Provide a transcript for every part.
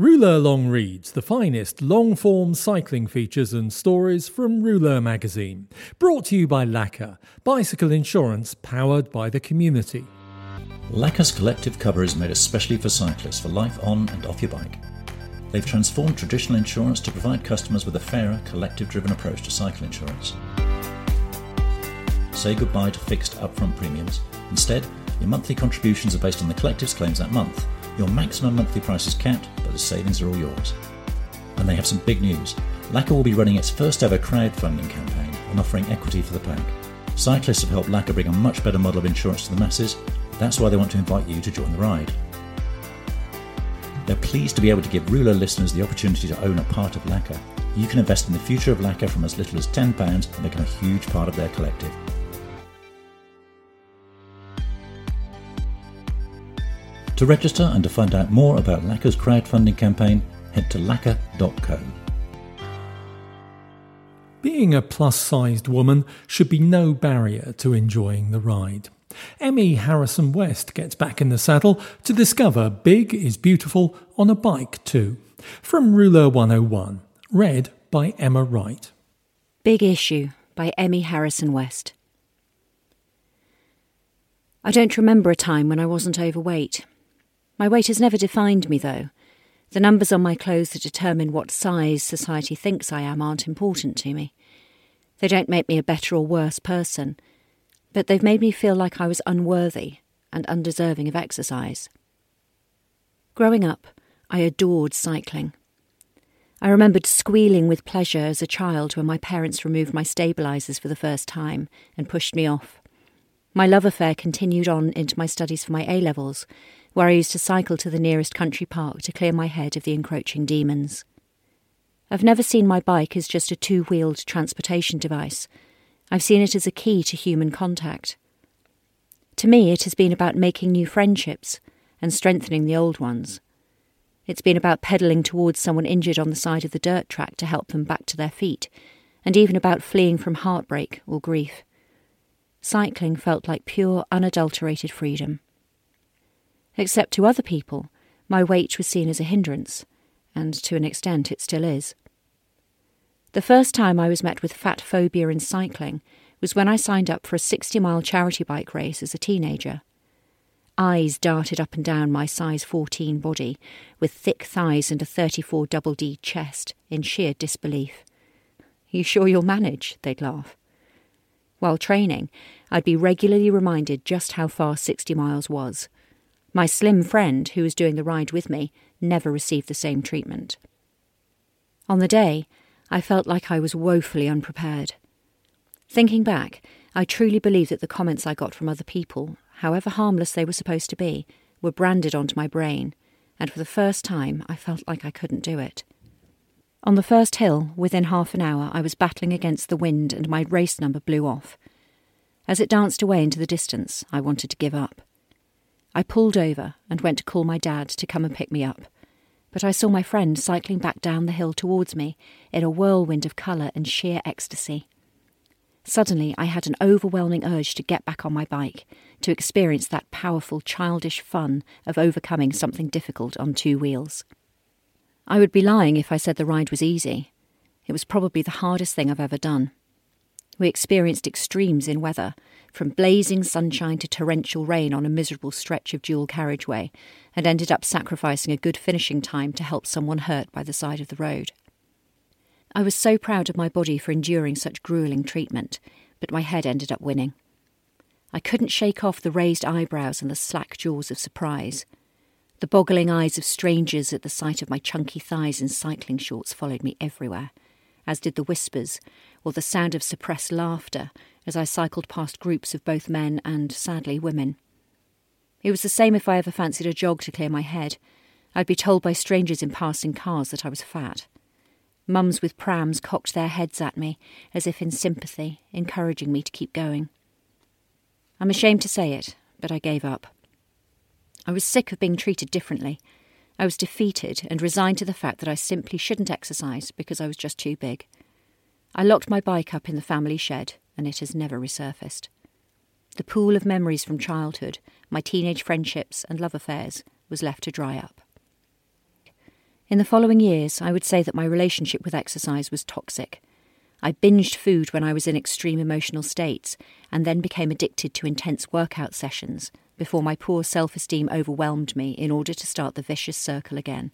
Rouleur Long Reads, the finest long form cycling features and stories from Rouleur magazine. Brought to you by Laka, bicycle insurance powered by the community. Laka's collective cover is made especially for cyclists for life on and off your bike. They've transformed traditional insurance to provide customers with a fairer, collective driven approach to cycle insurance. Say goodbye to fixed upfront premiums. Instead, your monthly contributions are based on the collective's claims that month. Your maximum monthly price is capped, but the savings are all yours. And they have some big news. Laka will be running its first ever crowdfunding campaign and offering equity for the pack. Cyclists have helped Laka bring a much better model of insurance to the masses. That's why they want to invite you to join the ride. They're pleased to be able to give Rouleur listeners the opportunity to own a part of Laka. You can invest in the future of Laka from as little as £10 and become a huge part of their collective. To register and to find out more about Laka's crowdfunding campaign, head to laka.co. Being a plus sized woman should be no barrier to enjoying the ride. Emmie Harrison-West gets back in the saddle to discover big is beautiful on a bike too. From Rouleur 101, read by Emma Wright. Big Issue by Emmie Harrison-West. I don't remember a time when I wasn't overweight. My weight has never defined me, though. The numbers on my clothes that determine what size society thinks I am aren't important to me. They don't make me a better or worse person, but they've made me feel like I was unworthy and undeserving of exercise. Growing up, I adored cycling. I remembered squealing with pleasure as a child when my parents removed my stabilisers for the first time and pushed me off. My love affair continued on into my studies for my A levels, where I used to cycle to the nearest country park to clear my head of the encroaching demons. I've never seen my bike as just a two wheeled transportation device. I've seen it as a key to human contact. To me, it has been about making new friendships and strengthening the old ones. It's been about pedalling towards someone injured on the side of the dirt track to help them back to their feet, and even about fleeing from heartbreak or grief. Cycling felt like pure, unadulterated freedom. Except to other people, my weight was seen as a hindrance, and to an extent it still is. The first time I was met with fat phobia in cycling was when I signed up for a 60 mile charity bike race as a teenager. Eyes darted up and down my size 14 body, with thick thighs and a 34 double D chest, in sheer disbelief. You sure you'll manage? They'd laugh. While training, I'd be regularly reminded just how far 60 miles was. My slim friend, who was doing the ride with me, never received the same treatment. On the day, I felt like I was woefully unprepared. Thinking back, I truly believe that the comments I got from other people, however harmless they were supposed to be, were branded onto my brain, and for the first time I felt like I couldn't do it. On the first hill, within half an hour, I was battling against the wind and my race number blew off. As it danced away into the distance, I wanted to give up. I pulled over and went to call my dad to come and pick me up, but I saw my friend cycling back down the hill towards me in a whirlwind of colour and sheer ecstasy. Suddenly, I had an overwhelming urge to get back on my bike, to experience that powerful, childish fun of overcoming something difficult on two wheels. I would be lying if I said the ride was easy. It was probably the hardest thing I've ever done. We experienced extremes in weather, from blazing sunshine to torrential rain on a miserable stretch of dual carriageway, and ended up sacrificing a good finishing time to help someone hurt by the side of the road. I was so proud of my body for enduring such grueling treatment, but my head ended up winning. I couldn't shake off the raised eyebrows and the slack jaws of surprise. The boggling eyes of strangers at the sight of my chunky thighs in cycling shorts followed me everywhere, as did the whispers or the sound of suppressed laughter as I cycled past groups of both men and, sadly, women. It was the same if I ever fancied a jog to clear my head. I'd be told by strangers in passing cars that I was fat. Mums with prams cocked their heads at me, as if in sympathy, encouraging me to keep going. I'm ashamed to say it, but I gave up. I was sick of being treated differently. I was defeated and resigned to the fact that I simply shouldn't exercise because I was just too big. I locked my bike up in the family shed, and it has never resurfaced. The pool of memories from childhood, my teenage friendships and love affairs, was left to dry up. In the following years, I would say that my relationship with exercise was toxic. I binged food when I was in extreme emotional states, and then became addicted to intense workout sessions before my poor self esteem overwhelmed me in order to start the vicious circle again.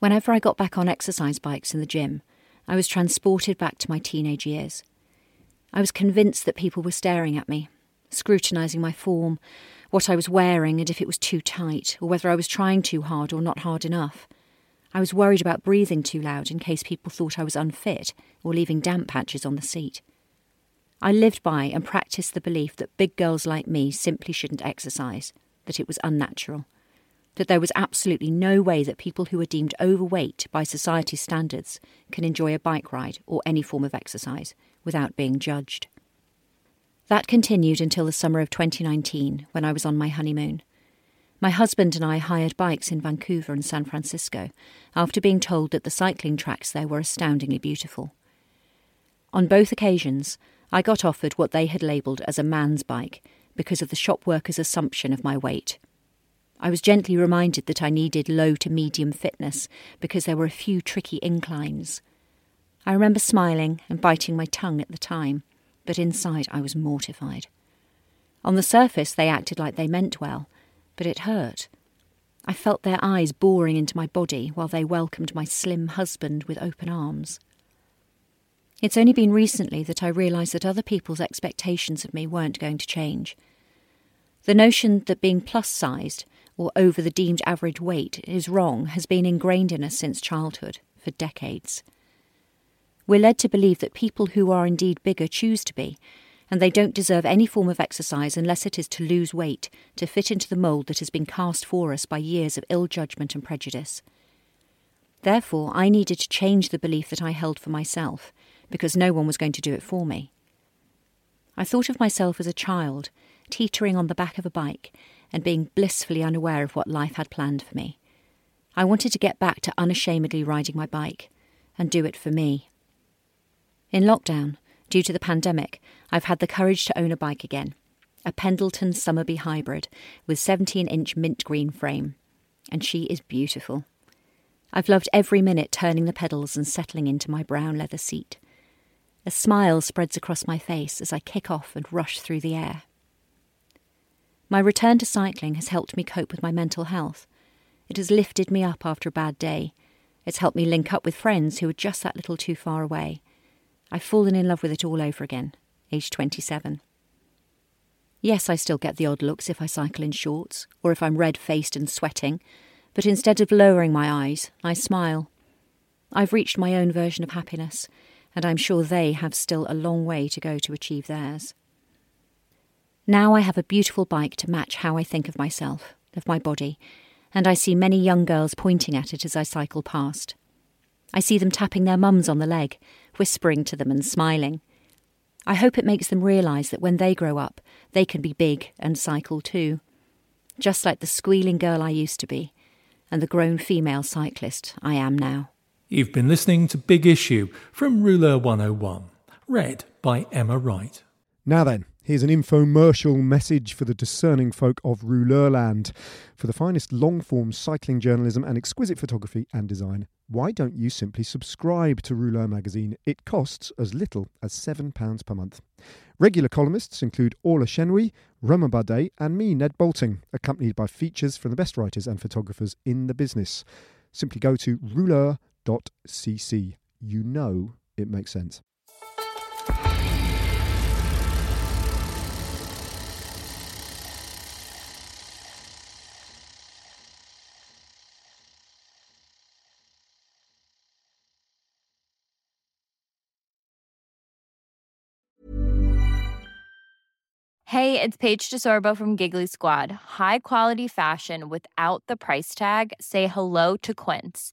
Whenever I got back on exercise bikes in the gym, I was transported back to my teenage years. I was convinced that people were staring at me, scrutinising my form, what I was wearing, and if it was too tight, or whether I was trying too hard or not hard enough. I was worried about breathing too loud in case people thought I was unfit or leaving damp patches on the seat. I lived by and practiced the belief that big girls like me simply shouldn't exercise, that it was unnatural, that there was absolutely no way that people who are deemed overweight by society's standards can enjoy a bike ride or any form of exercise without being judged. That continued until the summer of 2019 when I was on my honeymoon. My husband and I hired bikes in Vancouver and San Francisco after being told that the cycling tracks there were astoundingly beautiful. On both occasions, I got offered what they had labelled as a man's bike because of the shop workers' assumption of my weight. I was gently reminded that I needed low to medium fitness because there were a few tricky inclines. I remember smiling and biting my tongue at the time, but inside I was mortified. On the surface, they acted like they meant well but it hurt. I felt their eyes boring into my body while they welcomed my slim husband with open arms. It's only been recently that I realised that other people's expectations of me weren't going to change. The notion that being plus sized or over the deemed average weight is wrong has been ingrained in us since childhood, for decades. We're led to believe that people who are indeed bigger choose to be, and they don't deserve any form of exercise unless it is to lose weight, to fit into the mould that has been cast for us by years of ill judgment and prejudice. Therefore, I needed to change the belief that I held for myself, because no one was going to do it for me. I thought of myself as a child, teetering on the back of a bike and being blissfully unaware of what life had planned for me. I wanted to get back to unashamedly riding my bike and do it for me. In lockdown, Due to the pandemic, I've had the courage to own a bike again a Pendleton Somerby Hybrid with 17 inch mint green frame. And she is beautiful. I've loved every minute turning the pedals and settling into my brown leather seat. A smile spreads across my face as I kick off and rush through the air. My return to cycling has helped me cope with my mental health. It has lifted me up after a bad day. It's helped me link up with friends who are just that little too far away. I've fallen in love with it all over again, age 27. Yes, I still get the odd looks if I cycle in shorts, or if I'm red faced and sweating, but instead of lowering my eyes, I smile. I've reached my own version of happiness, and I'm sure they have still a long way to go to achieve theirs. Now I have a beautiful bike to match how I think of myself, of my body, and I see many young girls pointing at it as I cycle past. I see them tapping their mums on the leg, whispering to them and smiling. I hope it makes them realise that when they grow up, they can be big and cycle too. Just like the squealing girl I used to be, and the grown female cyclist I am now. You've been listening to Big Issue from Rouleur 101, read by Emma Wright. Now then, here's an infomercial message for the discerning folk of Rouleurland. For the finest long form cycling journalism and exquisite photography and design, why don't you simply subscribe to Rouleur magazine? It costs as little as £7 per month. Regular columnists include Orla Chennaoui, Romain Bardet, and me, Ned Boulting, accompanied by features from the best writers and photographers in the business. Simply go to rouleur.cc. You know it makes sense. Hey, it's Paige DeSorbo from Giggly Squad. High quality fashion without the price tag. Say hello to Quince.